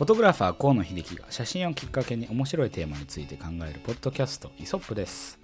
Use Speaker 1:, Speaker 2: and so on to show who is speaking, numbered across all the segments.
Speaker 1: フォトグラファー河野秀樹が写真をきっかけに面白いテーマについて考えるポッドキャストイソップです、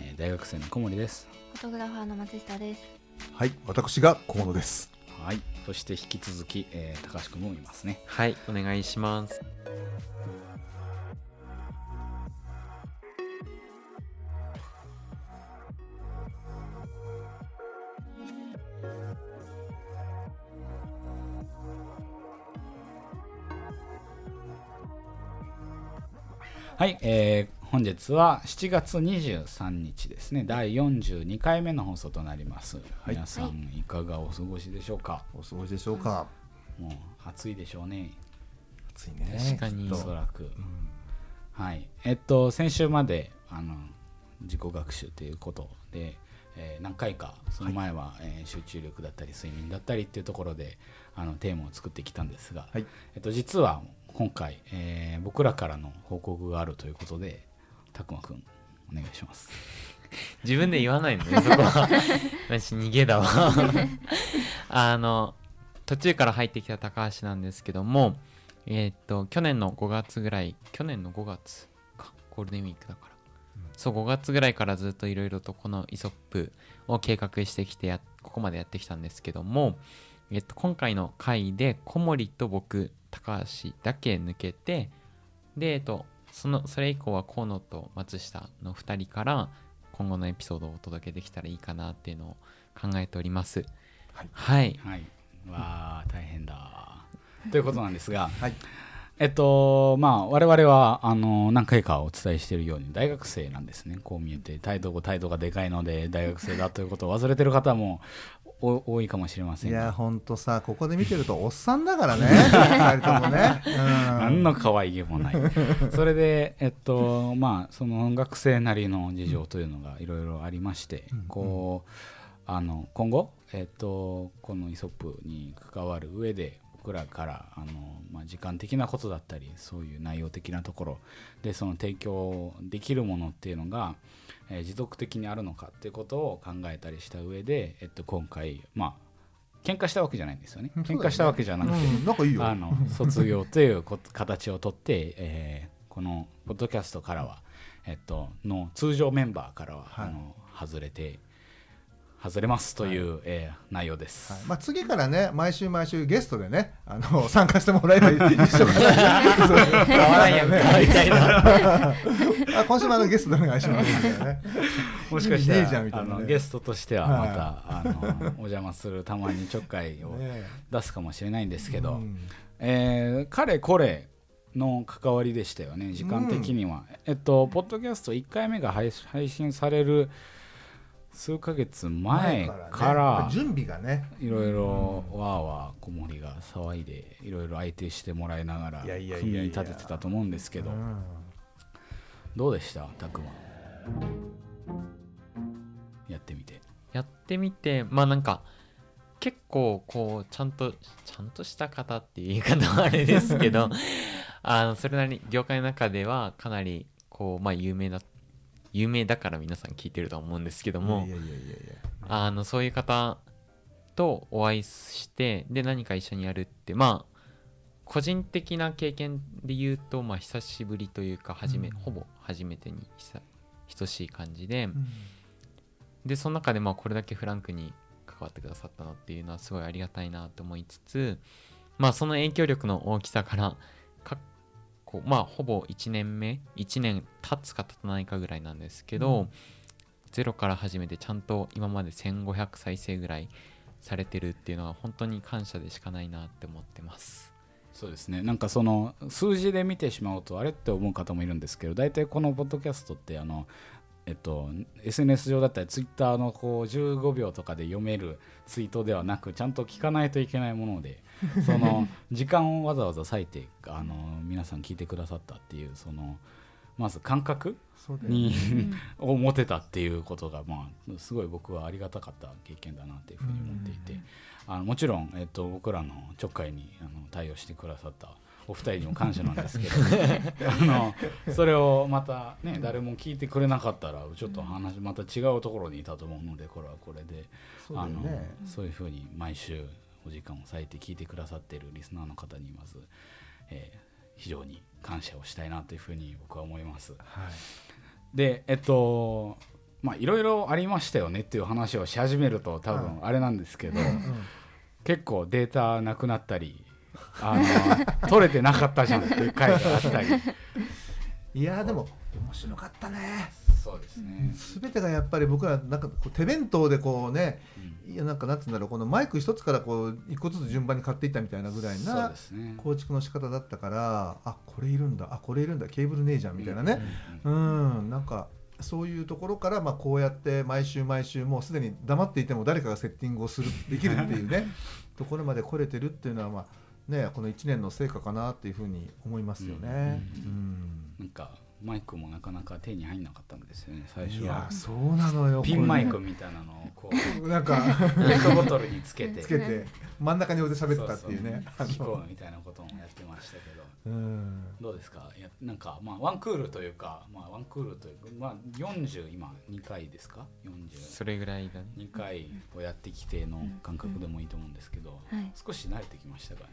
Speaker 1: えー大学生の小森です
Speaker 2: フォトグラファーの松下です。
Speaker 3: はい、私が河野です。
Speaker 1: はいそして引き続き、えー高橋君もいますね
Speaker 4: はい、お願いします。
Speaker 1: はい、えー本日は7月23日ですね。第42回目の放送となります、皆さんいかがお過ごしでしょうか？
Speaker 3: お過ごしでしょうか？
Speaker 1: もう暑いでしょうね。
Speaker 3: 暑いね。
Speaker 4: 確かに。
Speaker 1: おそらく、はい。えっと先週まであの自己学習ということで、えー何回かその前は、えー集中力だったり睡眠だったりっていうところであのテーマを作ってきたんですが、
Speaker 3: はい。
Speaker 1: えっと、実は今回、えー僕らからの報告があるということでたくまくんお願いします
Speaker 4: 自分で言わないのね、そこは。私逃げだわ。あの、途中から入ってきた高橋なんですけども、えーっと、去年の5月ぐらい、去年の5月か、ゴールデンウィークだから。そう、5月ぐらいからずっといろいろとこのイソップを計画してきてや、ここまでやってきたんですけども、えっと、今回の回で小森と僕、高橋だけ抜けて、で、えっと、その、それ以降は河野と松下の2人から今後のエピソードをお届けできたらいいかなっていうのを考えております。
Speaker 3: はい
Speaker 1: はい
Speaker 4: はい。
Speaker 1: わあ大変だということなんですが
Speaker 3: はい。
Speaker 1: えっとまあ我々はあの何回かお伝えしているように大学生なんですねこう見えて態度が態度がでかいので大学生だということを忘れてる方もお多いかもしれませんが
Speaker 3: いや、本当さ、ここで見てると おっさんだからね。二人ともね。うん
Speaker 1: 何の可愛げもないそれでえっとまあその学生なりの事情というのがいろいろありまして、こうあの今後えっとこのイソップに関わる上で僕らからあの、まあ、時間的なことだったりそういう内容的なところでその提供できるものっていうのが、えー持続的にあるのかっていうことを考えたりした上で、えっと、今回まあ喧嘩したわけじゃないんですよね。
Speaker 3: うん。
Speaker 1: 喧嘩したわけじゃなくて、
Speaker 3: うん、なん。かいいよ。
Speaker 1: あの卒業というこ形をとって、えーこのポッドキャストからは、えっと、の通常メンバーからは、
Speaker 3: はい。
Speaker 1: あの外れて外れますという、えー内容です。
Speaker 3: はい。まあ、次からね、毎週毎週ゲストでね、あの 参加してもらえばいい。一緒かな。そう。
Speaker 4: か、
Speaker 3: 今週もあのゲストでお願いします。
Speaker 1: もしかした
Speaker 3: いいね。
Speaker 1: ゲストとしてはまた、あのお邪魔するたまにちょっかいを
Speaker 3: ね
Speaker 1: 出すかもしれないんですけど、
Speaker 3: うん。
Speaker 1: えー、かれこれの関わりでしたよね時間的には、えっとポッドキャスト1回目が配配信される数ヶ月前から
Speaker 3: ね。準備がね。
Speaker 1: いろいろわーわー小森が騒いでいろいろ相手してもらいながら組み立ててたと思うんですけど。
Speaker 3: うん。
Speaker 1: どうでした？たくま。やってみて。
Speaker 4: やってみて、まあなんか、結構こう、ちゃんと、ちゃんとした方っていう言い方はあれですけど、あの、それなりに業界の中ではかなり、こう、まあ有名だ、有名だから皆さん聞いてるとは思うんですけども。あのそういう方とお会いしてで何か一緒にやるってまあ個人的な経験で言うと、まあ、久しぶりというか初め、
Speaker 3: うん
Speaker 4: ほぼ初めてに久等しい感じで、
Speaker 3: うん
Speaker 4: でその中でまあこれだけフランクに関わってくださったのっていうのはすごいありがたいなと思いつつまあその影響力の大きさからかこうまあほぼ1年目1年経つか経たないかぐらいなんですけど、
Speaker 3: うん
Speaker 4: ゼロから始めてちゃんと今まで1500再生ぐらいされてるっていうのは本当に感謝でしかないなって思ってます。
Speaker 1: そうですねなんかその数字で見てしまうとあれって思う方もいるんですけど大体このポッドキャストってあのえっと、SNS 上だったりツイッターのこう15秒とかで読めるツイートではなくちゃんと聞かないといけないもので その時間をわざわざ割いてあの皆さん聞いてくださったっていうそのまず感覚
Speaker 3: そうだよね。
Speaker 1: にを持てたっていうことが、まあ、すごい僕はありがたかった経験だなっていうふうに思っていて。あのもちろん、えっと、僕らのちょっかいにあの対応してくださったお二人にも感謝なんですけど。あのそれをまたね誰も聞いてくれなかったらちょっと話また違うところにいたと思うのでこれはこれで。
Speaker 3: そうだ
Speaker 1: あのそういうふうに毎週お時間を割いて聞いてくださっているリスナーの方にまず、えー非常に感謝をしたいなというふうに僕は思います。
Speaker 3: はい。
Speaker 1: でえっとまあいろいろありましたよねっていう話をし始めると多分あれなんですけど、結構データなくなったりあの取れてなかったじゃんっていう回があったり。
Speaker 3: いやーでも面白かったね。
Speaker 1: そうですね、
Speaker 3: 全てがやっぱり僕らなんかこう手弁当でこうね
Speaker 1: うん。
Speaker 3: いやなんかなんつうんだろうこのマイク一つからこう一個ずつ順番に買っていったみたいなぐらいな構築の仕方だったからあこれいるんだあこれいるんだケーブルねえじゃんみたいなね。
Speaker 1: う
Speaker 3: うんなんかそういうところからまあこうやって毎週毎週もうすでに黙っていても誰かがセッティングをするできるっていうね。ところまで来れてるっていうのはまあねこの1年の成果かなっていうふうに思いますよね。うん
Speaker 1: なんかマイクもなかなか手に入んなかったんですよね最初
Speaker 3: いや
Speaker 1: は
Speaker 3: そうなのよ
Speaker 1: ピンマイ
Speaker 3: こ
Speaker 1: クみたいなのをこう
Speaker 3: れ なんか。
Speaker 1: ペットボトルにつけて。
Speaker 3: つけて真ん中に置いて喋ってたっていうね。
Speaker 1: そうそう聞こうみたいなこともやってましたけど。
Speaker 3: うん。
Speaker 1: どうですか？いやなんかまあワンクールというかまあワンクールというかまあ40今2回ですか？
Speaker 4: それぐらいだね。
Speaker 1: 42回をやってきての感覚でもいいと思うんですけど、
Speaker 2: はい。
Speaker 1: 少し慣れてきましたかね？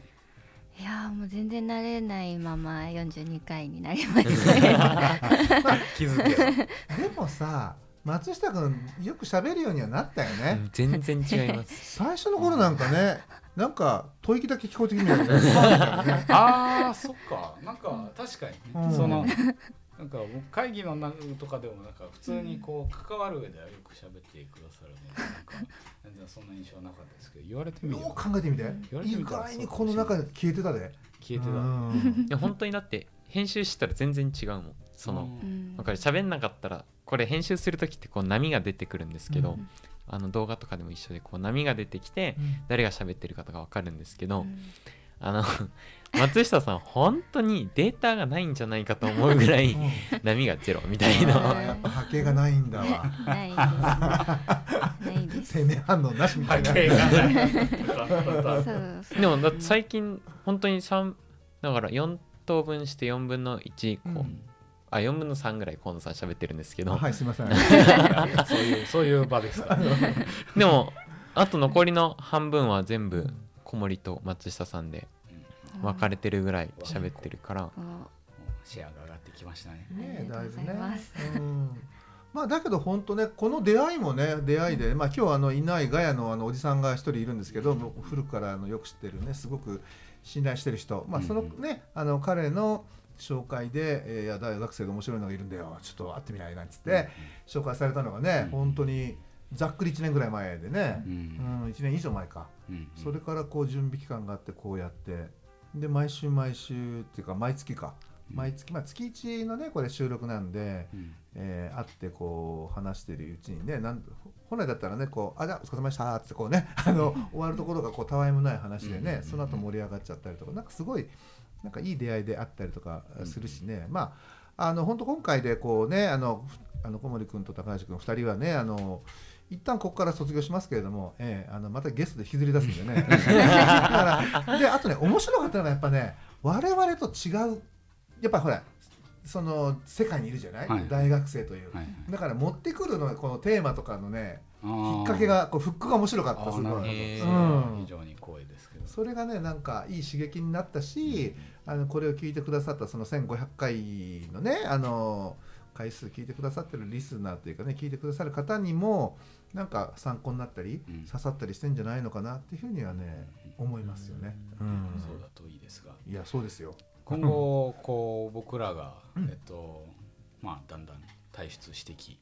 Speaker 2: いやーもう全然慣れないまま42回になりました。
Speaker 1: 気づけば
Speaker 3: でもさ松下君よく喋るようにはなったよね。
Speaker 4: うん全然違います
Speaker 3: 最初の頃なんかねなんか吐息だけ聞こえてきるみたいなね。
Speaker 1: ああそっか。なんか確かに。ね、
Speaker 3: うん。
Speaker 1: そのなんか僕会議の中とかでもなんか普通にこう関わる上ではよく喋ってくださるのでなんか全然そんな印象はなかったですけど言われてみれば。
Speaker 3: よく考えてみて。意外にこの中で消えてたで。
Speaker 1: 消えてた、
Speaker 3: うん。
Speaker 4: いや本当にだって編集したら全然違うもん。その
Speaker 2: うん。
Speaker 4: だから喋んなかったらこれ編集する時ってこう波が出てくるんですけど、
Speaker 3: うん
Speaker 4: あの動画とかでも一緒でこう波が出てきて誰が喋ってるかとか分かるんですけど、
Speaker 2: うん。
Speaker 4: あの 松下さん本当にデータがないんじゃないかと思うぐらい波がゼロみたい
Speaker 3: あ
Speaker 4: な
Speaker 3: ーやっぱ波形がないんだわ。
Speaker 2: ないで。
Speaker 3: 生命反応なしみたいな。
Speaker 1: 波形がない。
Speaker 2: そうそう
Speaker 4: でもだって最近本当に3だから4等分して4分の1こう、
Speaker 3: うん
Speaker 4: あ4分の3ぐらい河野さん喋ってるんですけど、
Speaker 3: はいすいません。
Speaker 1: そういうそういう場ですか。ら、
Speaker 4: でもあと残りの半分は全部小森と松下さんで分かれてるぐらい喋ってるから、
Speaker 2: こ
Speaker 1: シェアが上がってきましたね
Speaker 3: ねだいぶね。うん。まあだけど本当ねこの出会いもね出会いでまあ今日あのいないガヤのあのおじさんが一人いるんですけどもう古くからあのよく知ってるねすごく信頼してる人。まあそのねあの彼の紹介で、えーいや大学生で面白いのがいるんだよちょっと会ってみないなんつって紹介されたのがね
Speaker 1: うん
Speaker 3: 本当にざっくり1年ぐらい前でね
Speaker 1: う、
Speaker 3: うん。ん、1年以上前か。
Speaker 1: うん
Speaker 3: それからこう準備期間があってこうやって。で毎週毎週っていうか毎月か。毎月、まあ、月1のねこれ収録なんで、
Speaker 1: うん。
Speaker 3: えー会ってこう話してるうちにねなん本来だったらねこう「あじゃあお疲れ様でした」ってこうねあの終わるところがこうたわいもない話でね、
Speaker 1: うん。
Speaker 3: その後盛り上がっちゃったりとかなんかすごいなんかいい出会いであったりとかするしね、まああの本当今回でこうねあのあの小森君と高橋君2人はねあの一旦ここから卒業しますけれども、ええあのまたゲストで引きずり出すんでね。だからであとね面白かったのがやっぱね我々と違うやっぱほらその世界にいるじゃない、
Speaker 1: はい
Speaker 3: 大学生という、
Speaker 1: はい
Speaker 3: だから持ってくるのこのテーマとかのねきっかけがこうフックが面白かったすごい、うん。
Speaker 1: 非常に光栄ですけど。
Speaker 3: それがねなんかいい刺激になったしあのこれを聞いてくださったその1500回のねあの回数聞いてくださってるリスナーというかね聞いてくださる方にもなんか参考になったり、
Speaker 1: うん。
Speaker 3: 刺さったりしてんじゃないのかなっていうふうにはね思いますよね。うん。
Speaker 1: そうだといいですが。
Speaker 3: いやそうですよ。
Speaker 1: 今後こう僕らが、
Speaker 3: うん
Speaker 1: えっとまあだんだん退出してき、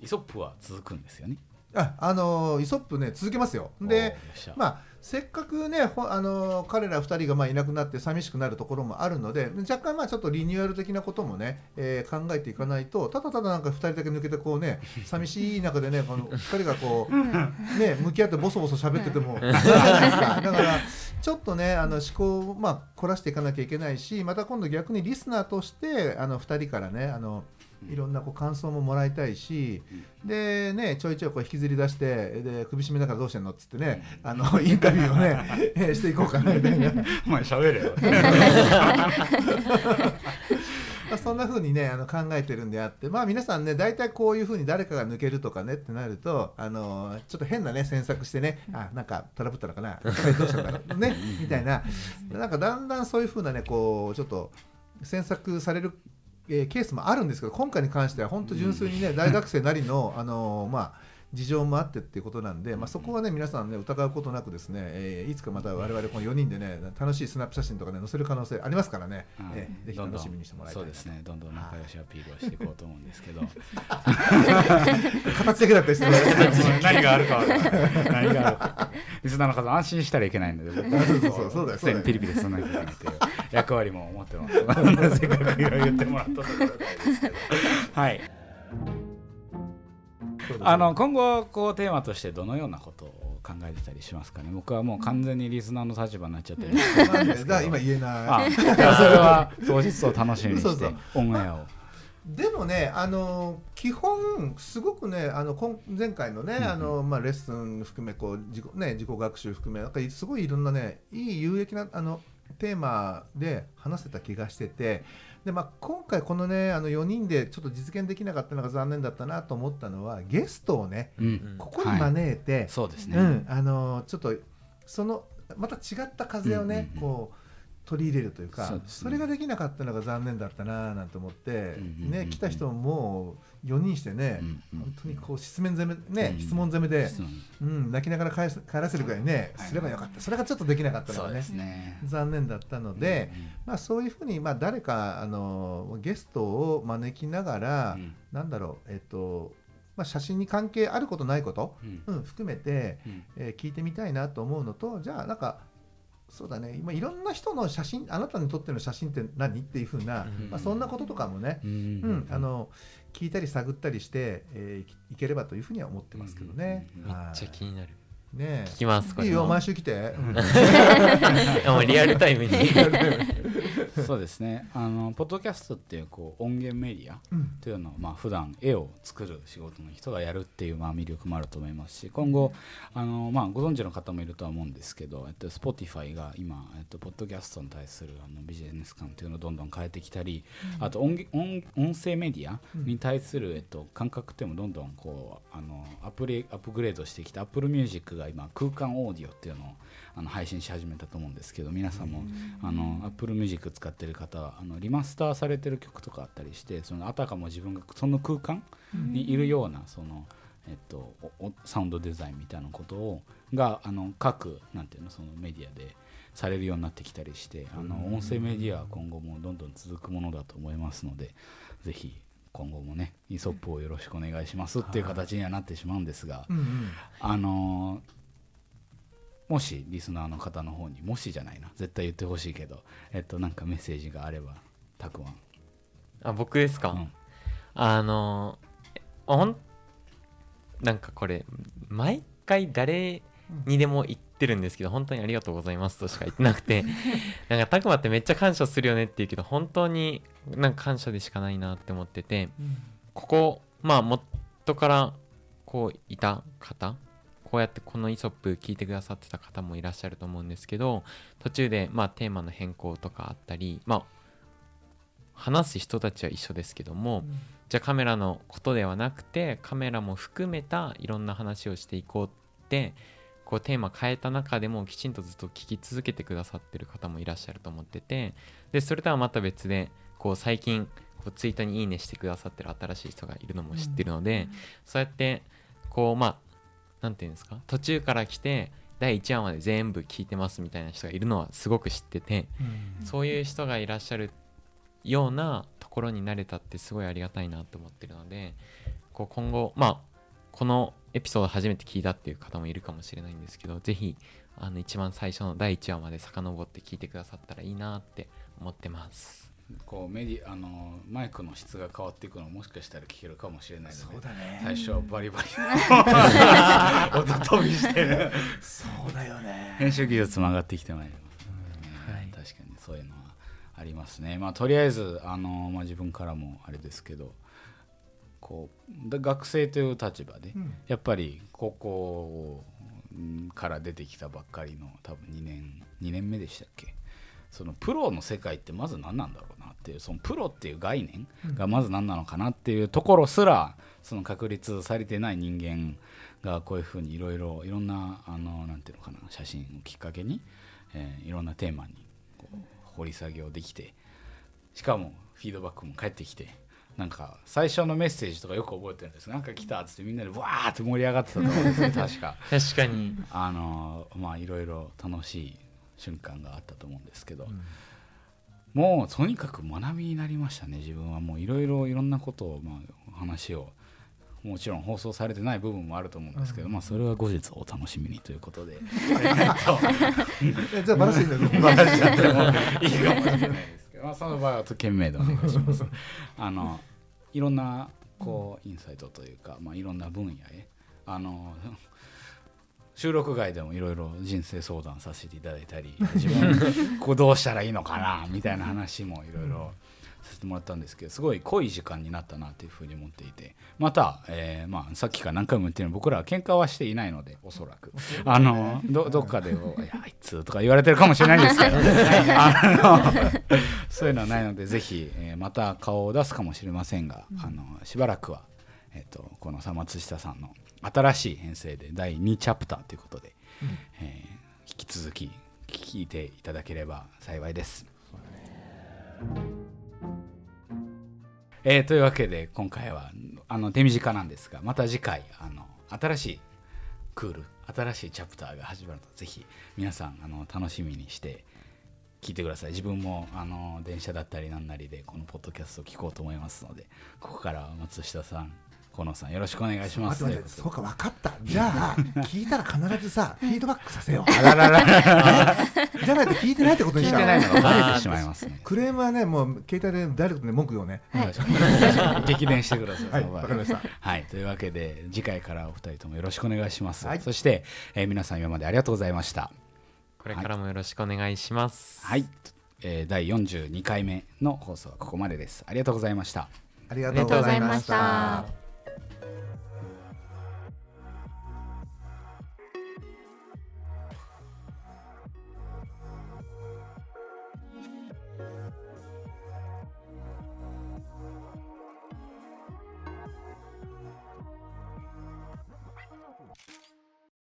Speaker 1: イソップは続くんですよね。
Speaker 3: ああのイソップね続けますよ。でまあせっかくねほあの彼ら2人がまあいなくなって寂しくなるところもあるので若干まあちょっとリニューアル的なこともね、えー考えていかないとただただなんか2人だけ抜けてこうね 寂しい中でねこの2人がこうね向き合ってボソボソ喋っててもじゃ ないですかだからちょっとねあの思考をまあ凝らしていかなきゃいけないしまた今度逆にリスナーとしてあの2人からねあのいろんなこう感想ももらいたいし、でねちょいちょいこう引きずり出してで首絞めながらどうしてんのっつってねあの インタビューをね えーしていこうかなみたいな。
Speaker 1: お前喋れよ。
Speaker 3: まあそんな風にねあの考えてるんであってまあ皆さんね大体こういう風に誰かが抜けるとかねってなるとあのちょっと変なね詮索してねあなんかトラブったのかなどうしたのかな ねみたいな。なんかだんだんそういう風なねこうちょっと詮索される、えーケースもあるんですけど今回に関しては本当純粋にね、大学生なりのあのまあ事情もあってっていうことなんで、まあ、そこはね皆さんね疑うことなくですね、えーいつかまた我々この4人でね楽しいスナップ写真とかね載せる可能性ありますからね、
Speaker 1: うん。
Speaker 3: えーぜひ楽しみにしてもらいたいな
Speaker 1: そうですね。どんどん仲良しアピールをしていこうと思うんですけど。
Speaker 3: 形だけだったりしてね
Speaker 1: 何があるか何があるかリスナーの方安心したらいけないので。
Speaker 3: そうそうそうそうだよ
Speaker 1: ピリピリさせないといけないという役割も思ってます。せっかくいろいろ言ってもらったところですけど。はいあの今後こうテーマとしてどのようなことを考えてたりしますかね？僕はもう完全にリスナーの立場になっちゃってるんで。すけど
Speaker 3: 今言えない。
Speaker 1: あそれは当日を楽しみにして オンエアを。
Speaker 3: でもね、あの基本すごくね、あの今前回のね、あのまあレッスン含めこう自己ね自己学習含めなんかすごいいろんなねいい有益なあのテーマで話せた気がしてて。でまあ、今回このねあの4人でちょっと実現できなかったのが残念だったなと思ったのはゲストをね
Speaker 1: うん。
Speaker 3: ここに招いて、
Speaker 1: そうですね、
Speaker 3: うん、あのちょっとそのまた違った風をね、こう取り入れるというか
Speaker 1: ね。
Speaker 3: それができなかったのが残念だったななんて思って、ね、来た人ももう4人してね、本当にこう質問攻め、ね
Speaker 1: うん
Speaker 3: 質問攻めで、うん、泣きながら返す帰らせるぐらいね、
Speaker 1: はい。
Speaker 3: すればよかった。それがちょっとできなかったのがね
Speaker 1: すね。
Speaker 3: 残念だったので、まあ、そういうふうに、まあ、誰かあのゲストを招きながら、
Speaker 1: うん。
Speaker 3: なんだろう、えっとまあ、写真に関係あることないこと、
Speaker 1: うん。
Speaker 3: うん、含めて、
Speaker 1: うん。
Speaker 3: えー聞いてみたいなと思うのとじゃあなんかそうだね。今いろんな人の写真あなたにとっての写真って何っていうふうな、
Speaker 4: うん。
Speaker 3: まあ、そんなこととかもね、
Speaker 1: うん。
Speaker 3: うん。あの聞いたり探ったりして、えーいいければというふうには思ってますけどね。
Speaker 1: うん
Speaker 4: めっ
Speaker 3: はい。
Speaker 4: ちゃ気になる。
Speaker 3: ね
Speaker 4: 聞きます
Speaker 3: いいよ毎週来て、うん。
Speaker 4: もうリアルタイムに
Speaker 1: そうですね。あのポッドキャストっていうこう音源メディア
Speaker 3: うん。
Speaker 1: というのをまあ普段絵を作る仕事の人がやるっていうまあ魅力もあると思いますし今後あのまあご存知の方もいるとは思うんですけど、えっと、Spotify が今、えっと、ポッドキャストに対するあのビジネス感というのをどんどん変えてきたり、あと音げ音音声メディアに対する、えっと、感覚っていうのもどんどんこうあのアップレアップグレードしてきて Apple Music が今空間オーディオっていうのをあの配信し始めたと思うんですけど皆さんも、あの Apple Music 使ってる方はあのリマスターされてる曲とかあったりしてそのあたかも自分がその空間にいるようなその、えっと、サウンドデザインみたいなことをがあの各なんていうのそのメディアでされるようになってきたりしてあの音声メディアは今後もどんどん続くものだと思いますのでぜひ今後もねイソップをよろしくお願いしますっていう形にはなってしまうんですが、あのーもしリスナーの方の方にもしじゃないな。絶対言ってほしいけどえっとなんかメッセージがあればたくまん。
Speaker 4: あ僕ですか、
Speaker 1: うん。
Speaker 4: あのほんなんかこれ毎回誰にでも言ってるんですけど本当にありがとうございますとしか言ってなくて なんかたくまってめっちゃ感謝するよねって言うけど本当になんか感謝でしかないなって思っててここまあ元からこういた方こうやってこのイソップ聞いてくださってた方もいらっしゃると思うんですけど途中でまあテーマの変更とかあったりまあ話す人たちは一緒ですけども、じゃあカメラのことではなくてカメラも含めたいろんな話をしていこうってこうテーマ変えた中でもきちんとずっと聞き続けてくださってる方もいらっしゃると思っててでそれとはまた別でこう最近こうツイートに「いいね」してくださってる新しい人がいるのも知ってるので、そうやってこうまあなんていうんですか？途中から来て第1話まで全部聞いてますみたいな人がいるのはすごく知ってて、そういう人がいらっしゃるようなところになれたってすごいありがたいなと思ってるのでこう今後まあこのエピソード初めて聞いたっていう方もいるかもしれないんですけどぜひあの一番最初の第1話まで遡って聞いてくださったらいいなって思ってます
Speaker 1: こうメディあのマイクの質が変わっていくのももしかしたら聞けるかもしれないので
Speaker 3: そうだね。
Speaker 1: 最初はバリバリ音飛びしてる。
Speaker 3: そうだよね。
Speaker 1: 編集技術も上がってきてまいります、ね
Speaker 3: はい。
Speaker 1: 確かにそういうのはありますね。まあとりあえずあの、まあ、自分からもあれですけどこうだ学生という立場で、
Speaker 3: うん。
Speaker 1: やっぱり高校うんから出てきたばっかりの多分2年2年目でしたっけ？そのプロの世界ってまず何なんだろうなっっていうそのプロっていう概念がまず何なのかなっていうところすらその確立されてない人間がこういうふうにいろいろいろんなあのなんていうのかな写真をきっかけに、えーいろんなテーマにこう掘り下げをできてしかもフィードバックも返ってきてなんか最初のメッセージとかよく覚えてるんです。なんか来たっつってみんなでわーって盛り上がってたと思うんですよ確か。
Speaker 4: 確かに。
Speaker 1: あのまあいろいろ楽しい瞬間があったと思うんですけど、もうとにかく学びになりましたね自分はもういろいろいろんなことを、まあ、話をもちろん放送されてない部分もあると思うんですけど、まあそれは後日お楽しみにということで
Speaker 3: えじゃあバラしていいんだよ
Speaker 1: バラしちゃってもいいかもしれないですけど、まあ、その場合は懸命でお願いします。あのいろんなこうインサイトというか、まあ、いろんな分野へあの収録外でもいろいろ人生相談させていただいたり 自分こうどうしたらいいのかなみたいな話もいろいろさせてもらったんですけどすごい濃い時間になったなというふうに思っていてまた、えーまあ、さっきから何回も言ってるように僕らは喧嘩はしていないのでおそらく。あの どどっかで「いやあいつ」とか言われてるかもしれないんですけど。あのそういうのはないのでぜひ、えーまた顔を出すかもしれませんが、あのしばらくは、えー、とこのさ松下さんの新しい編成で第2チャプターということで、えー引き続き聞いていただければ幸いです。えーというわけで今回はあの手短なんですがまた次回あの新しいクール新しいチャプターが始まるのでぜひ皆さんあの楽しみにして聞いてください自分もあの電車だったりなんなりでこのポッドキャストを聞こうと思いますのでここからは松下さん河野さんよろしくお願いします。
Speaker 3: 待って待ってそうか分かった。じゃあ聞いたら必ずさ フィードバックさせよう。
Speaker 1: あらららら
Speaker 3: じゃないと聞いてないってことにしちゃう
Speaker 1: 聞いてないのがバレてしまいますね。
Speaker 3: クレームはねもう携帯でダイレクトで文句言おうね。
Speaker 1: はい。激伝してください。
Speaker 3: はい
Speaker 1: その場合。
Speaker 3: わかりました。
Speaker 1: はい、というわけで次回からお二人ともよろしくお願いします。
Speaker 3: はい。
Speaker 1: そして、えー皆さん今までありがとうございました。
Speaker 4: これからもよろしくお願いします、
Speaker 1: はい、えー第42回目の放送はここまでです。ありがとうございました。
Speaker 3: ありが
Speaker 2: とうございまし
Speaker 3: た。